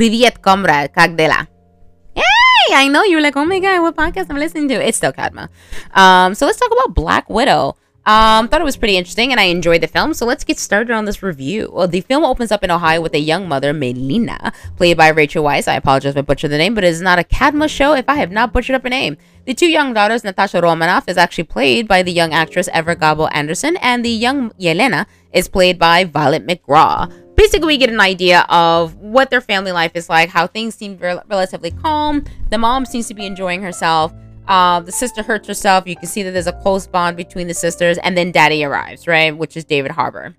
Privyet comrade, kak. Hey, I know you're like, oh my god, what podcast I'm listening to? It's still Cadma. Um, so let's talk about Black Widow. Um, thought it was pretty interesting and I enjoyed the film. So let's get started on this review. Well, the film opens up in Ohio with a young mother, Melina, played by Rachel Weisz. I apologize if I butchered the name, but it is not a Cadma show if I have not butchered up a name. The two young daughters, Natasha Romanoff, is actually played by the young actress Ever Gabo Anderson, and the young Yelena is played by Violet McGraw. Basically, we get an idea of what their family life is like, how things seem rel- relatively calm. The mom seems to be enjoying herself. Uh, the sister hurts herself. You can see that there's a close bond between the sisters, and then daddy arrives, right? Which is David Harbour.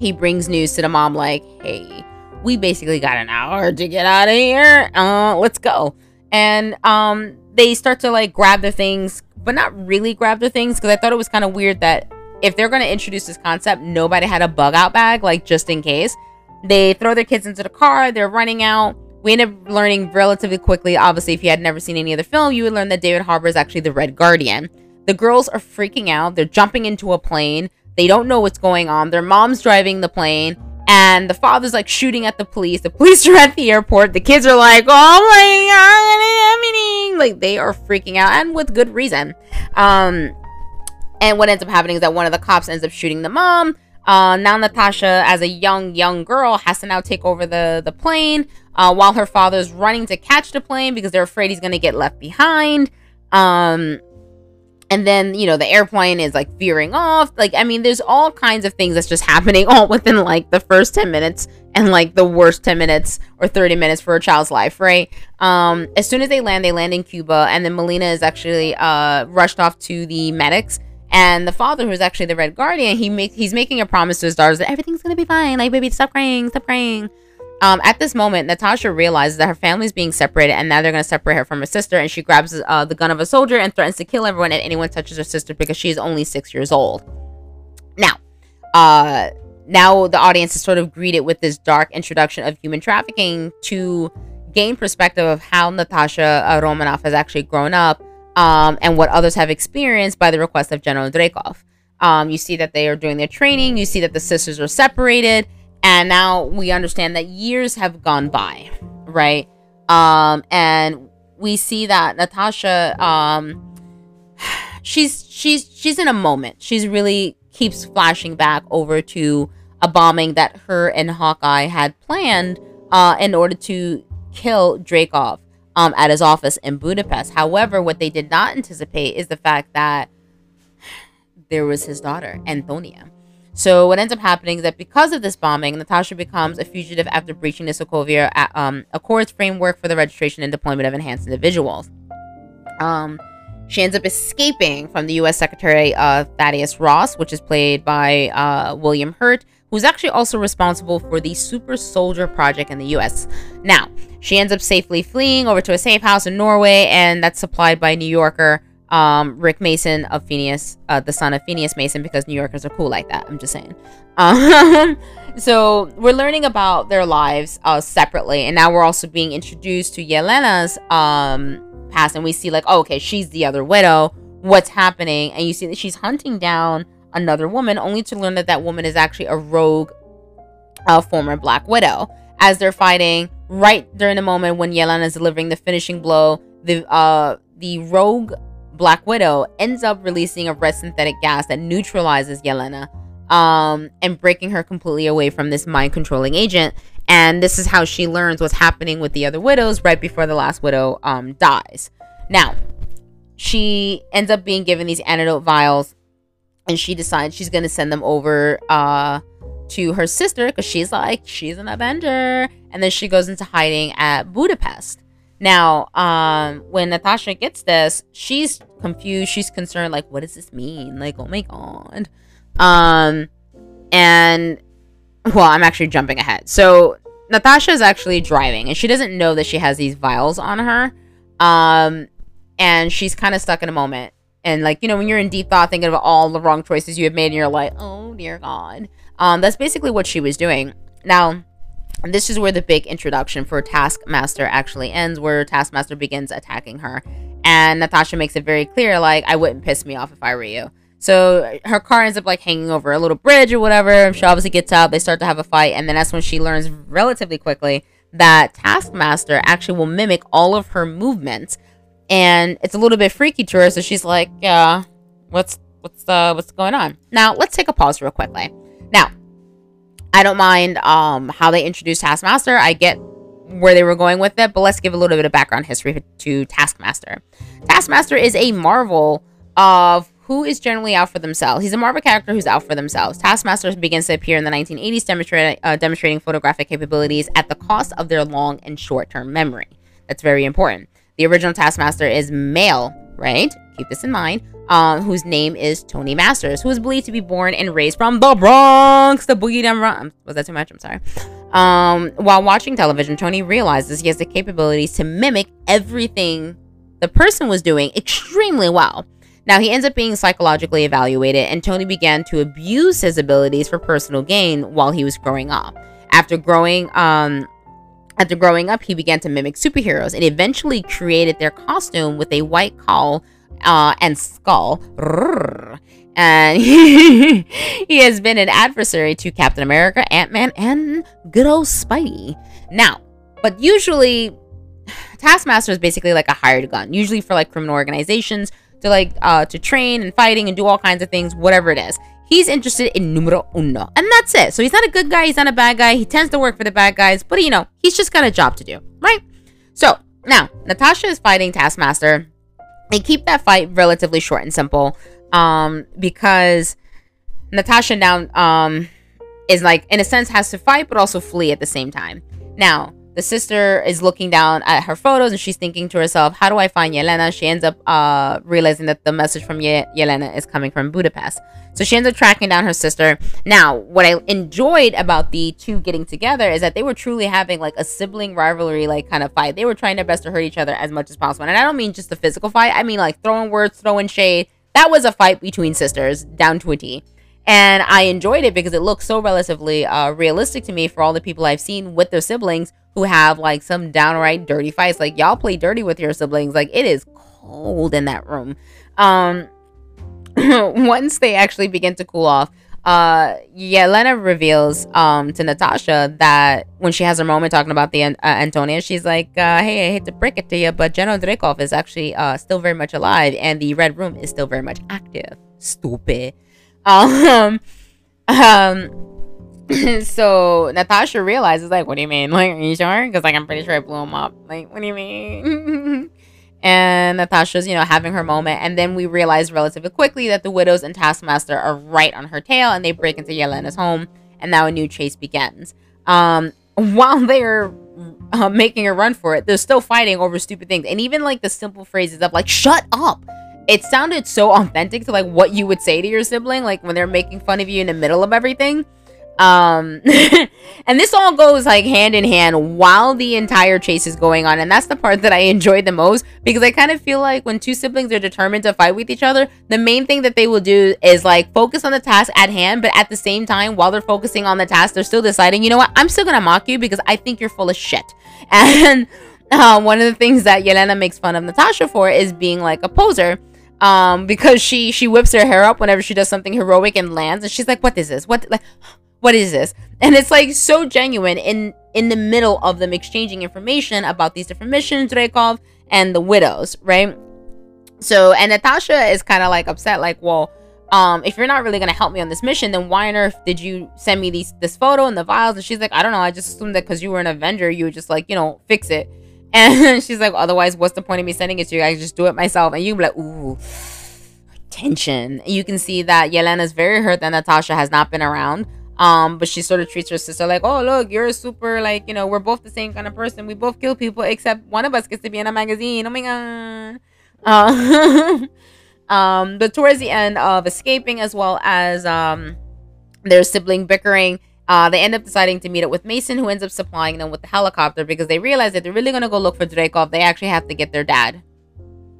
He brings news to the mom, like, hey, we basically got an hour to get out of here. Uh, let's go. And um, they start to like grab their things, but not really grab their things because I thought it was kind of weird that if they're going to introduce this concept, nobody had a bug out bag, like just in case. They throw their kids into the car, they're running out we end up learning relatively quickly. Obviously, if you had never seen any other film, you would learn that David Harbour is actually the Red Guardian. The girls are freaking out. They're jumping into a plane. They don't know what's going on. Their mom's driving the plane, and the father's like shooting at the police. The police are at the airport. The kids are like, "Oh my god, happening!" Like they are freaking out, and with good reason. Um, and what ends up happening is that one of the cops ends up shooting the mom. Uh, now Natasha, as a young young girl, has to now take over the the plane uh, while her father's running to catch the plane because they're afraid he's gonna get left behind. Um, and then you know the airplane is like veering off. Like I mean, there's all kinds of things that's just happening all within like the first ten minutes and like the worst ten minutes or thirty minutes for a child's life, right? Um, as soon as they land, they land in Cuba, and then Melina is actually uh rushed off to the medics and the father, who's actually the Red Guardian, he make he's making a promise to his daughters that everything's gonna be fine. Like, baby, stop crying, stop crying. Um, at this moment, Natasha realizes that her family's being separated, and now they're gonna separate her from her sister. And she grabs uh, the gun of a soldier and threatens to kill everyone if anyone touches her sister because she is only six years old. Now, uh, now the audience is sort of greeted with this dark introduction of human trafficking to gain perspective of how Natasha uh, Romanoff has actually grown up um, and what others have experienced by the request of General Dreykov. Um, you see that they are doing their training. You see that the sisters are separated, and now we understand that years have gone by, right? Um, and we see that Natasha, um, she's she's she's in a moment. She's really keeps flashing back over to a bombing that her and Hawkeye had planned uh, in order to kill Dreykov um, at his office in Budapest. However, what they did not anticipate is the fact that there was his daughter, Antonia. So what ends up happening is that because of this bombing, Natasha becomes a fugitive after breaching the Sokovia uh, um, Accords framework for the registration and deployment of enhanced individuals. Um, she ends up escaping from the U.S. Secretary uh, Thaddeus Ross, which is played by uh, William Hurt, who's actually also responsible for the Super Soldier Project in the US. Now, she ends up safely fleeing over to a safe house in Norway, and that's supplied by New Yorker um, Rick Mason of Phineas, uh, the son of Phineas Mason, because New Yorkers are cool like that. I'm just saying. Um, so we're learning about their lives uh, separately, and now we're also being introduced to Yelena's um, past, and we see like, oh, okay, she's the other widow. What's happening? And you see that she's hunting down another woman, only to learn that that woman is actually a rogue uh, former Black Widow. As they're fighting, right during the moment when Yelena is delivering the finishing blow, the uh, the rogue Black Widow ends up releasing a red synthetic gas that neutralizes Yelena, um, and breaking her completely away from this mind controlling agent. And this is how she learns what's happening with the other widows right before the last widow um, dies. Now, she ends up being given these antidote vials and she decides she's gonna send them over uh to her sister because she's like she's an avenger. And then she goes into hiding at budapest. Now um when natasha gets this she's confused she's concerned like what does this mean? Like oh my god. Um and well i'm actually jumping ahead. So natasha is actually driving and she doesn't know that she has these vials on her. Um and she's kind of stuck in a moment and like you know when you're in deep thought thinking of all the wrong choices you have made and you're like oh dear god. Um that's basically what she was doing. Now this is where the big introduction for taskmaster actually ends where taskmaster begins attacking her. And natasha makes it very clear like i wouldn't piss me off if i were you. So her car ends up like hanging over a little bridge or whatever she obviously gets out they start to have a fight and then that's when she learns relatively quickly that Taskmaster actually will mimic all of her movements, and it's a little bit freaky to her. So she's like, "Yeah, what's what's uh what's going on?" Now let's take a pause real quickly. Now, I don't mind um how they introduced Taskmaster. I get where they were going with it, but let's give a little bit of background history to Taskmaster. Taskmaster is a Marvel of who is generally out for themselves. He's a Marvel character who's out for themselves. Taskmaster begins to appear in the 1980s, demonstrating, uh, demonstrating photographic capabilities at the cost of their long and short term memory. That's very important. The original Taskmaster is male, right? Keep this in mind. Um, whose name is Tony Masters, who is believed to be born and raised from the Bronx, the Boogie Down Bronx. Was that too much? I'm sorry. Um, while watching television, Tony realizes he has the capabilities to mimic everything the person was doing extremely well. Now, he ends up being psychologically evaluated, and Tony began to abuse his abilities for personal gain while he was growing up. After growing, um, after growing up, he began to mimic superheroes and eventually created their costume with a white cowl uh, and skull. And he, has been an adversary to Captain America, Ant Man, and good old Spidey. Now, but usually, Taskmaster is basically like a hired gun, usually for like criminal organizations to like uh to train and fighting and do all kinds of things, whatever it is. He's interested in numero uno, and that's it. So he's not a good guy, he's not a bad guy. He tends to work for the bad guys, but you know, he's just got a job to do, right? So now Natasha is fighting Taskmaster. They keep that fight relatively short and simple, um, because Natasha now um is like in a sense has to fight but also flee at the same time. Now the sister is looking down at her photos and she's thinking to herself, How do I find Yelena? She ends up uh, realizing that the message from Ye- Yelena is coming from Budapest. So she ends up tracking down her sister. Now, what I enjoyed about the two getting together is that they were truly having like a sibling rivalry, like kind of fight. They were trying their best to hurt each other as much as possible. And I don't mean just a physical fight, I mean like throwing words, throwing shade. That was a fight between sisters down to a T and I enjoyed it because it looked so relatively uh, realistic to me for all the people I've seen with their siblings who have like some downright dirty fights. Like y'all play dirty with your siblings. Like it is cold in that room. Um, once they actually begin to cool off, uh, Yelena reveals um to Natasha that when she has her moment talking about the uh, Antonia, she's like, uh, "Hey, I hate to break it to you, but General Dreykov is actually uh still very much alive, and the Red Room is still very much active." Stupid. Um, um, so Natasha realizes, like, what do you mean? Like, are you sure? Because, like, I'm pretty sure I blew him up. Like, what do you mean? and Natasha's, you know, having her moment. And then we realize relatively quickly that the widows and Taskmaster are right on her tail and they break into Yelena's home. And now a new chase begins. Um, while they're uh, making a run for it, they're still fighting over stupid things. And even like the simple phrases of, like, shut up it sounded so authentic to like what you would say to your sibling like when they're making fun of you in the middle of everything. Um and this all goes like hand in hand while the entire chase is going on. And that's the part that i enjoyed the most because i kind of feel like when two siblings are determined to fight with each other the main thing that they will do is like focus on the task at hand. But at the same time while they're focusing on the task they're still deciding you know what? I'm still gonna mock you because i think you're full of shit. And uh, one of the things that Yelena makes fun of Natasha for is being like a poser um because she she whips her hair up whenever she does something heroic and lands and she's like what is this? What like what is this? And it's like so genuine in in the middle of them exchanging information about these different missions Dreykov and the widows right? So and Natasha is kind of like upset like well um if you're not really gonna help me on this mission then why on earth did you send me these this photo and the vials? And she's like I don't know. I just assumed that because you were an Avenger you would just like you know fix it and she's like, otherwise, what's the point of me sending it to you? I just do it myself. And you be like, ooh, tension. You can see that Yelena's very hurt that Natasha has not been around. Um, but she sort of treats her sister like, oh, look, you're a super, like, you know, we're both the same kind of person. We both kill people, except one of us gets to be in a magazine. Oh my god. Uh, um, but towards the end of escaping, as well as um, their sibling bickering, uh, they end up deciding to meet up with Mason, who ends up supplying them with the helicopter because they realize that they're really going to go look for Dreykov. They actually have to get their dad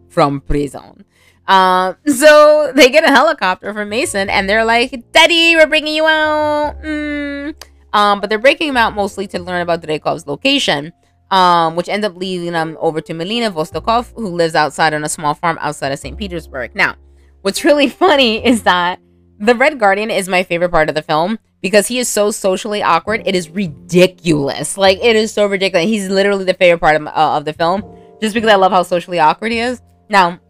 from prison. Uh, so they get a helicopter from Mason and they're like, Daddy, we're bringing you out. Mm. Um, but they're breaking him out mostly to learn about Dreykov's location, um, which ends up leading them over to Melina Vostokoff, who lives outside on a small farm outside of St. Petersburg. Now, what's really funny is that the Red Guardian is my favorite part of the film because he is so socially awkward. It is ridiculous. Like it is so ridiculous. He's literally the favorite part of, uh, of the film just because I love how socially awkward he is. Now,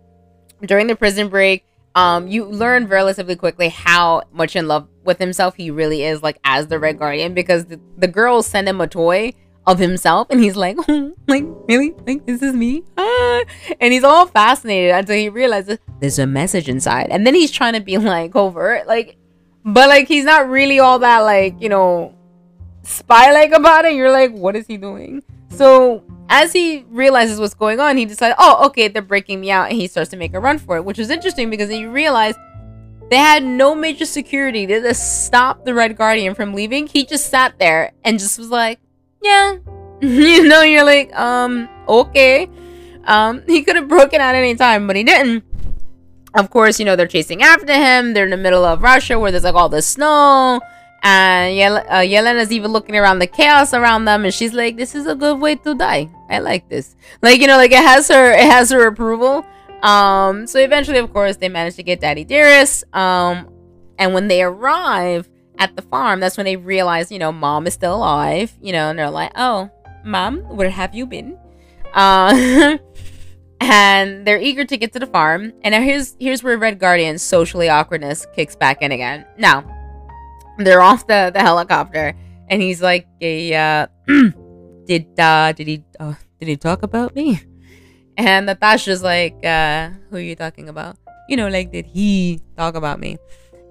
during the prison break, um, you learn relatively quickly how much in love with himself he really is, like as the Red Guardian, because the, the girls send him a toy of himself, and he's like, oh, like really, like this is me, ah. and he's all fascinated until he realizes there's a message inside, and then he's trying to be like covert, like, but like he's not really all that like you know spy like about it. You're like, what is he doing? So as he realizes what's going on, he decides, oh, okay, they're breaking me out, and he starts to make a run for it, which is interesting because then you realize they had no major security to stop the Red Guardian from leaving. He just sat there and just was like, yeah, you know, you're like, um, okay. Um, he could have broken out any time, but he didn't. Of course, you know, they're chasing after him. They're in the middle of Russia where there's like all the snow and Yel- uh, Yelena's even looking around the chaos around them, and she's like, "This is a good way to die. I like this. Like you know, like it has her, it has her approval." Um, so eventually, of course, they manage to get Daddy Dearest. Um, and when they arrive at the farm, that's when they realize, you know, Mom is still alive. You know, and they're like, "Oh, Mom, where have you been?" Uh, and they're eager to get to the farm. And now here's here's where Red Guardian's socially awkwardness kicks back in again. Now they're off the, the helicopter. And he's like a uh, did uh did he uh, did he talk about me? And natasha's like uh who are you talking about? You know like did he talk about me?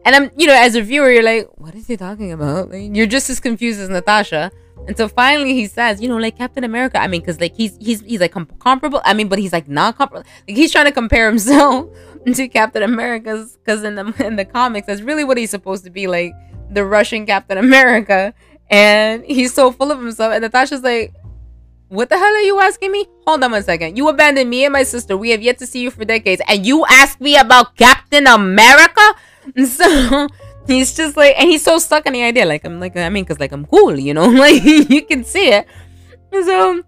And i'm you know as a viewer you're like what is he talking about? You're just as confused as natasha until finally he says you know like captain america i mean because like he's he's he's like com- comparable i mean but he's like not comparable like he's trying to compare himself to captain america's because in the in the comics that's really what he's supposed to be like the Russian Captain America, and he's so full of himself. And Natasha's like, "What the hell are you asking me? Hold on one second. You abandoned me and my sister. We have yet to see you for decades, and you ask me about Captain America." So he's just like, and he's so stuck on the idea. Like I'm like, I mean, cause like I'm cool, you know, like you can see it. So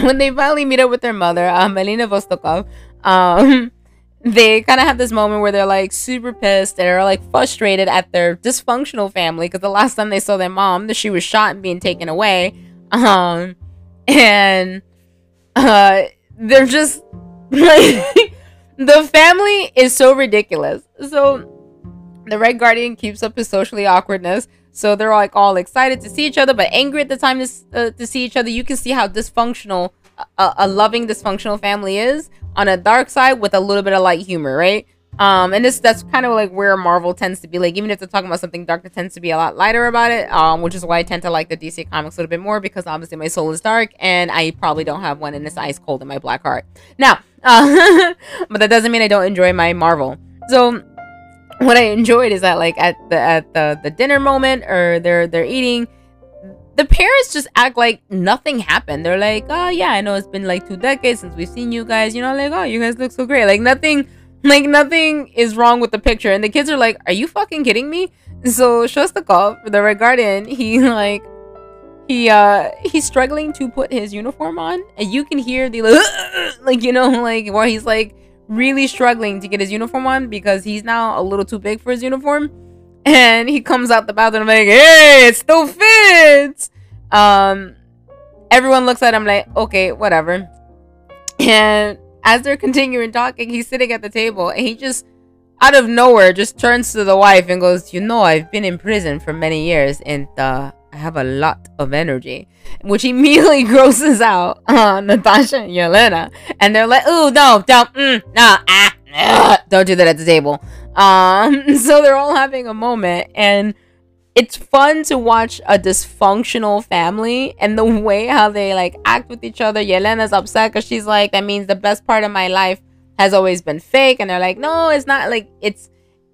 when they finally meet up with their mother, um, Melina Vostokoff, um, they kind of have this moment where they're like super pissed. They're like frustrated at their dysfunctional family because the last time they saw their mom, she was shot and being taken away. Um, and uh, they're just like the family is so ridiculous. So the Red Guardian keeps up his socially awkwardness. So they're like all excited to see each other, but angry at the time to, uh, to see each other. You can see how dysfunctional a, a loving dysfunctional family is on a dark side with a little bit of light humor, right? Um, and this that's kind of like where Marvel tends to be like, even if they're talking about something dark, it tends to be a lot lighter about it. Um, which is why I tend to like the DC comics a little bit more because obviously my soul is dark and I probably don't have one and it's ice cold in my black heart. Now, uh, but that doesn't mean I don't enjoy my Marvel. So what I enjoyed is that like at the at the the dinner moment or they're they're eating the parents just act like nothing happened. They're like, oh yeah, I know it's been like two decades since we've seen you guys. You know, like oh you guys look so great. Like nothing, like nothing is wrong with the picture. And the kids are like, are you fucking kidding me? So Shostakov, the Red Guardian, he like he uh he's struggling to put his uniform on, and you can hear the like, like you know like where he's like really struggling to get his uniform on because he's now a little too big for his uniform and he comes out the bathroom like, "Hey, it still fits." Um, everyone looks at him like, "Okay, whatever." And as they're continuing talking, he's sitting at the table, and he just, out of nowhere, just turns to the wife and goes, "You know, I've been in prison for many years, and uh, I have a lot of energy," which immediately grosses out uh, Natasha and Yelena, and they're like, "Oh no, don't, mm, no, ah, ugh, don't do that at the table." Um, so they're all having a moment, and it's fun to watch a dysfunctional family and the way how they like act with each other. Yelena's upset because she's like, that means the best part of my life has always been fake, and they're like, no, it's not. Like it's,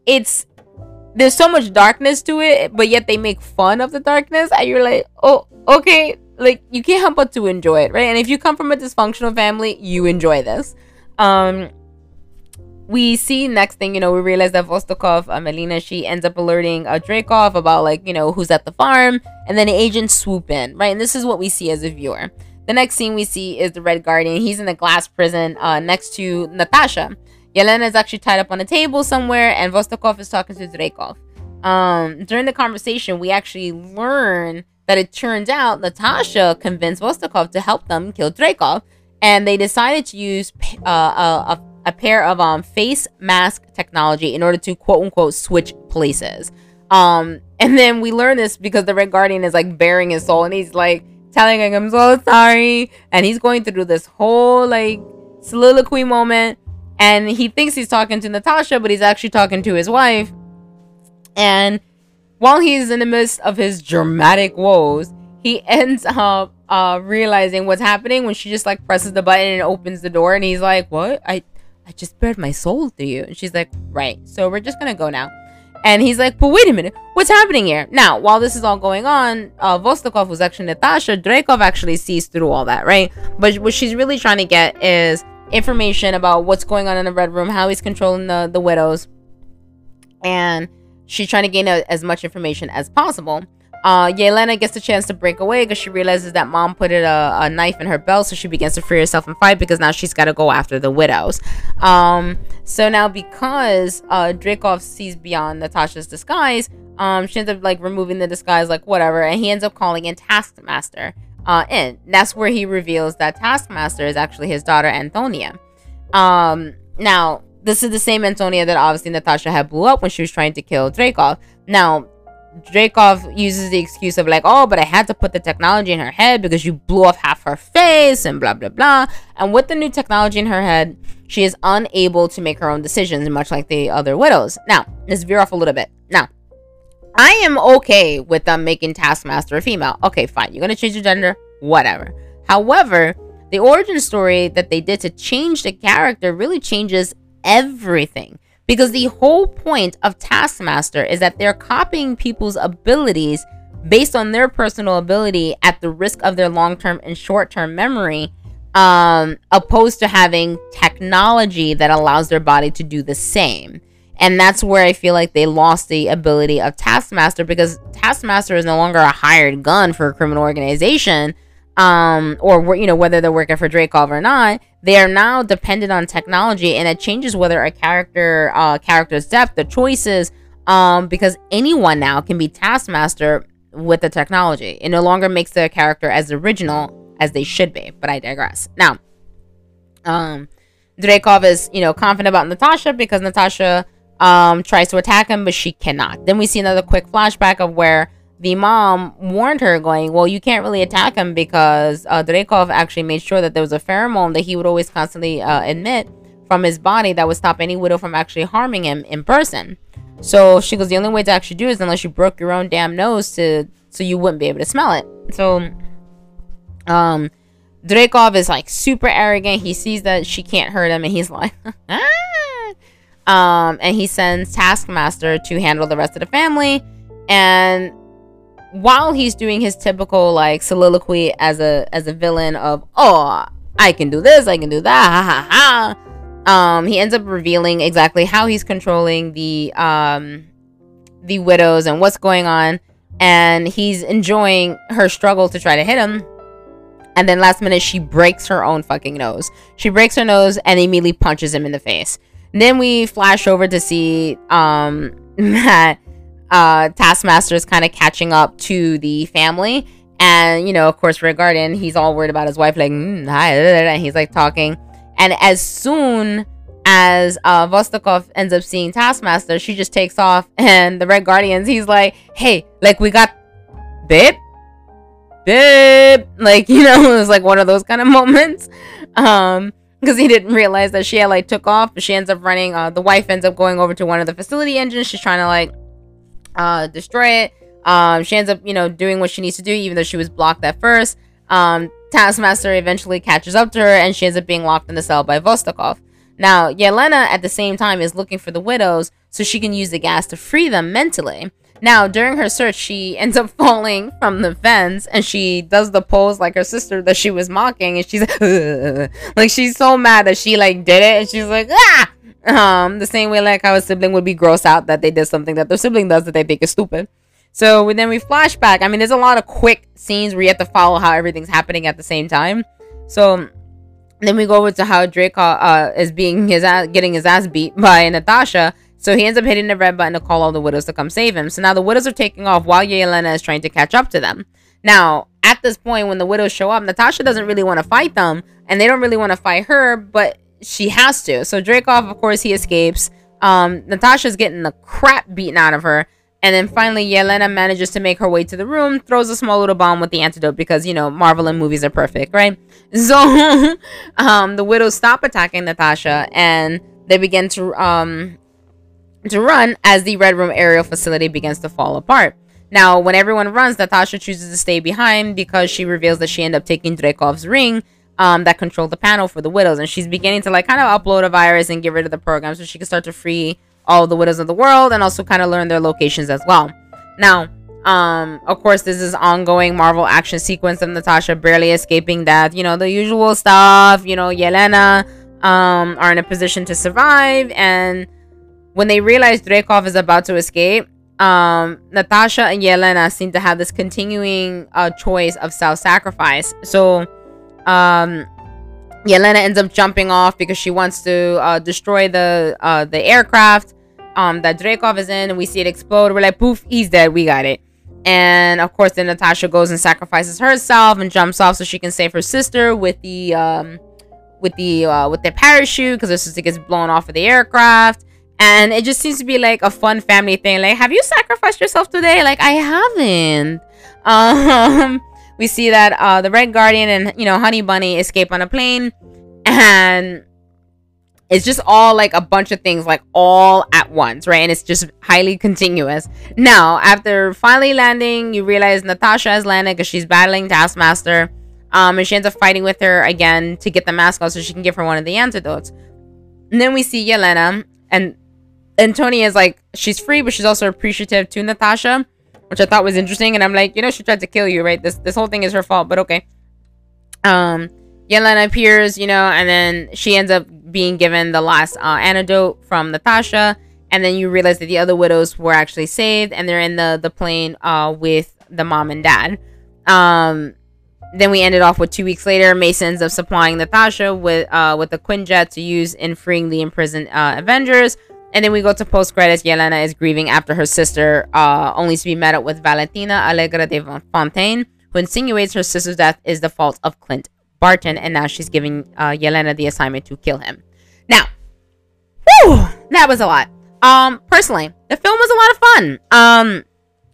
it's. There's so much darkness to it, but yet they make fun of the darkness, and you're like, oh, okay. Like you can't help but to enjoy it, right? And if you come from a dysfunctional family, you enjoy this. Um, we see next thing, you know, we realize that Vostokoff, uh, Melina, she ends up alerting uh, Dreykov about like, you know, who's at the farm, and then the agents swoop in, right? And this is what we see as a viewer. The next scene we see is the Red Guardian. He's in the glass prison uh, next to Natasha. Yelena is actually tied up on a table somewhere, and Vostokoff is talking to Dreykov. Um, during the conversation, we actually learn that it turns out Natasha convinced Vostokoff to help them kill Dreykov, and they decided to use uh, a, a, pair of um, face mask technology in order to quote unquote switch places. Um, and then we learn this because the Red Guardian is like bearing his soul, and he's like telling him, "I'm so sorry," and he's going through this whole like soliloquy moment, and he thinks he's talking to Natasha, but he's actually talking to his wife, and while he's in the midst of his dramatic woes, he ends up uh, realizing what's happening when she just like presses the button and opens the door, and he's like, "What? I, I just bared my soul to you," and she's like, "Right. So we're just gonna go now." And he's like, but wait a minute, what's happening here? Now, while this is all going on, uh, Vostokoff was actually Natasha. Dreykov actually sees through all that, right? But what she's really trying to get is information about what's going on in the Red Room, how he's controlling the, the widows. And she's trying to gain a, as much information as possible. Uh, Yelena gets a chance to break away because she realizes that mom put it a, a, knife in her belt, so she begins to free herself and fight because now she's got to go after the widows. Um, so now because uh, Dreykov sees beyond Natasha's disguise, um, she ends up like removing the disguise, like whatever, and he ends up calling in Taskmaster. Uh, in that's where he reveals that Taskmaster is actually his daughter Antonia. Um, now this is the same Antonia that obviously Natasha had blew up when she was trying to kill Dreykov. Now Dreykov uses the excuse of like, oh, but I had to put the technology in her head because you blew off half her face and blah blah blah. And with the new technology in her head, she is unable to make her own decisions, much like the other widows. Now, let's veer off a little bit. Now, I am okay with them making Taskmaster a female. Okay, fine. You're gonna change the gender, whatever. However, the origin story that they did to change the character really changes everything because the whole point of Taskmaster is that they're copying people's abilities based on their personal ability at the risk of their long term and short term memory, um, opposed to having technology that allows their body to do the same. And that's where I feel like they lost the ability of Taskmaster because Taskmaster is no longer a hired gun for a criminal organization um, or you know whether they're working for Dreykov or not, they are now dependent on technology, and it changes whether a character uh, character's depth, the choices, um, because anyone now can be Taskmaster with the technology. It no longer makes the character as original as they should be. But I digress. Now, um, is you know confident about Natasha because Natasha um tries to attack him, but she cannot. Then we see another quick flashback of where the mom warned her, going, Well, you can't really attack him because uh, Dreykov actually made sure that there was a pheromone that he would always constantly uh, emit from his body that would stop any widow from actually harming him in person. So she goes, The only way to actually do is unless you broke your own damn nose to so you wouldn't be able to smell it. So, um, Dreykov is like super arrogant. He sees that she can't hurt him, and he's like, ah! Um, and he sends Taskmaster to handle the rest of the family. And while he's doing his typical like soliloquy as a as a villain of oh I can do this I can do that ha ha ha um he ends up revealing exactly how he's controlling the um the widows and what's going on. And he's enjoying her struggle to try to hit him. And then last minute she breaks her own fucking nose. She breaks her nose and immediately punches him in the face then we flash over to see um that uh, Taskmaster is kind of catching up to the family. And, you know, of course, Red Guardian, he's all worried about his wife, like, mm, hi, and he's like talking. And as soon as uh, Vostokoff ends up seeing Taskmaster, she just takes off. And the Red Guardians, he's like, hey, like, we got, babe, babe. Like, you know, it was like one of those kind of moments. Um, because he didn't realize that she had like took off. But She ends up running. Uh, the wife ends up going over to one of the facility engines. She's trying to like uh, destroy it. Um, she ends up, you know, doing what she needs to do, even though she was blocked at first. Um, Taskmaster eventually catches up to her, and she ends up being locked in the cell by Vostokoff. Now, Yelena at the same time is looking for the widows so she can use the gas to free them mentally. Now, during her search, she ends up falling from the fence and she does the pose like her sister that she was mocking. And she's like, like she's so mad that she like did it. And she's like, ah! Um, the same way like how a sibling would be grossed out that they did something that their sibling does that they think is stupid. So then we flash back. I mean, there's a lot of quick scenes where you have to follow how everything's happening at the same time. So then we go over to how Drake uh, is being his ass, getting his ass beat by Natasha. So he ends up hitting the red button to call all the widows to come save him. So now the widows are taking off while Yelena is trying to catch up to them. Now, at this point, when the widows show up, Natasha doesn't really want to fight them, and they don't really want to fight her, but she has to. So Dreykov, of course, he escapes. Um, Natasha's getting the crap beaten out of her. And then finally, Yelena manages to make her way to the room, throws a small little bomb with the antidote because, you know, Marvel and movies are perfect, right? So, um, the widows stop attacking Natasha and they begin to, um, to run as the Red Room aerial facility begins to fall apart. Now, when everyone runs, Natasha chooses to stay behind because she reveals that she ended up taking Dreykov's ring um, that controlled the panel for the widows. And she's beginning to, like, kind of upload a virus and get rid of the program so she can start to free all the widows of the world and also kind of learn their locations as well. Now, um, of course, this is ongoing Marvel action sequence of Natasha barely escaping death. You know, the usual stuff. You know, Yelena um, are in a position to survive. And when they realize Dreykov is about to escape, um, Natasha and Yelena seem to have this continuing uh, choice of self-sacrifice. So, um, Yelena ends up jumping off because she wants to uh, destroy the uh, the aircraft um, that Dreykov is in. And we see it explode. We're like, poof, he's dead. We got it. And of course, then Natasha goes and sacrifices herself and jumps off so she can save her sister with the um, with the uh, with the parachute because her sister gets blown off of the aircraft. And it just seems to be like a fun family thing. Like, have you sacrificed yourself today? Like, I haven't. Um, we see that uh, the Red Guardian and you know Honey Bunny escape on a plane, and it's just all like a bunch of things like all at once, right? And it's just highly continuous. Now, after finally landing, you realize Natasha has landed because she's battling Taskmaster. Um, and she ends up fighting with her again to get the mask off so she can give her one of the antidotes. And then we see Yelena and and Tony is like she's free, but she's also appreciative to Natasha which I thought was interesting. And I'm like, you know, she tried to kill you, right? This this whole thing is her fault, but okay. Um, Yelena appears, you know, and then she ends up being given the last uh, antidote from Natasha, and then you realize that the other widows were actually saved, and they're in the the plane uh with the mom and dad. Um, then we ended off with two weeks later. Mason ends up supplying Natasha with uh with the Quinjet to use in freeing the imprisoned uh, Avengers. And then we go to post credits. Yelena is grieving after her sister, uh, only to be met up with Valentina Allegra de Fontaine, who insinuates her sister's death is the fault of Clint Barton, and now she's giving uh, Yelena the assignment to kill him. Now, whew, that was a lot. Um, personally, the film was a lot of fun. Um,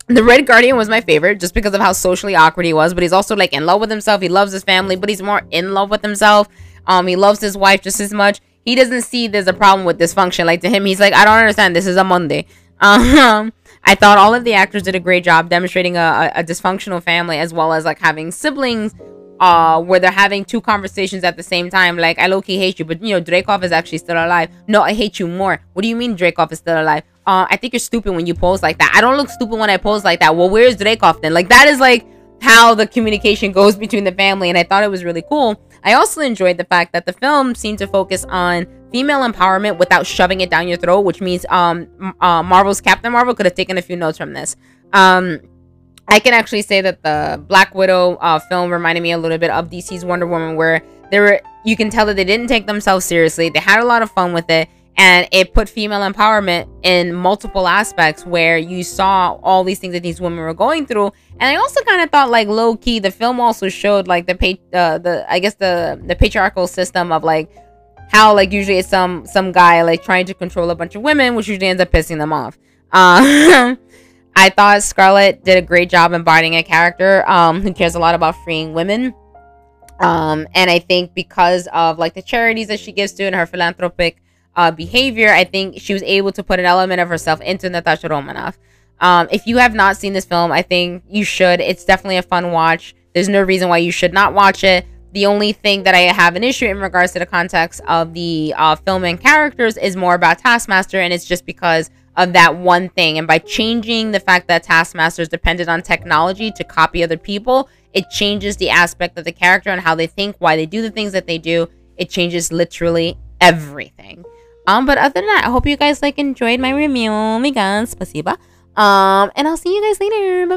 the Red Guardian was my favorite just because of how socially awkward he was, but he's also like in love with himself. He loves his family, but he's more in love with himself. Um, he loves his wife just as much he doesn't see there's a problem with dysfunction. Like to him, he's like, I don't understand. This is a Monday. Um, I thought all of the actors did a great job demonstrating a, a, a dysfunctional family as well as like having siblings uh where they're having two conversations at the same time. Like i low-key hate you but you know Dreykov is actually still alive. No i hate you more. What do you mean Dreykov is still alive? Uh i think you're stupid when you pose like that. I don't look stupid when i pose like that. Well where's Dreykov then? Like that is like how the communication goes between the family and i thought it was really cool I also enjoyed the fact that the film seemed to focus on female empowerment without shoving it down your throat, which means um, uh, Marvel's Captain Marvel could have taken a few notes from this. Um, I can actually say that the Black Widow uh, film reminded me a little bit of DC's Wonder Woman, where there were you can tell that they didn't take themselves seriously. They had a lot of fun with it, and it put female empowerment in multiple aspects where you saw all these things that these women were going through. And i also kind of thought like low key the film also showed like the pa- uh, the i guess the the patriarchal system of like how like usually it's some some guy like trying to control a bunch of women which usually ends up pissing them off. Um i thought scarlett did a great job embodying a character um who cares a lot about freeing women. Um and i think because of like the charities that she gives to and her philanthropic uh, behavior, I think she was able to put an element of herself into Natasha Romanoff. Um, if you have not seen this film, I think you should. It's definitely a fun watch. There's no reason why you should not watch it. The only thing that I have an issue in regards to the context of the uh, film and characters is more about Taskmaster, and it's just because of that one thing. And by changing the fact that Taskmaster is dependent on technology to copy other people, it changes the aspect of the character and how they think, why they do the things that they do. It changes literally everything. Um, but other than that, I hope you guys like enjoyed my review. Oh Megan, spasiba. Um, and I'll see you guys later. Bye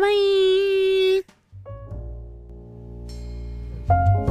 bye.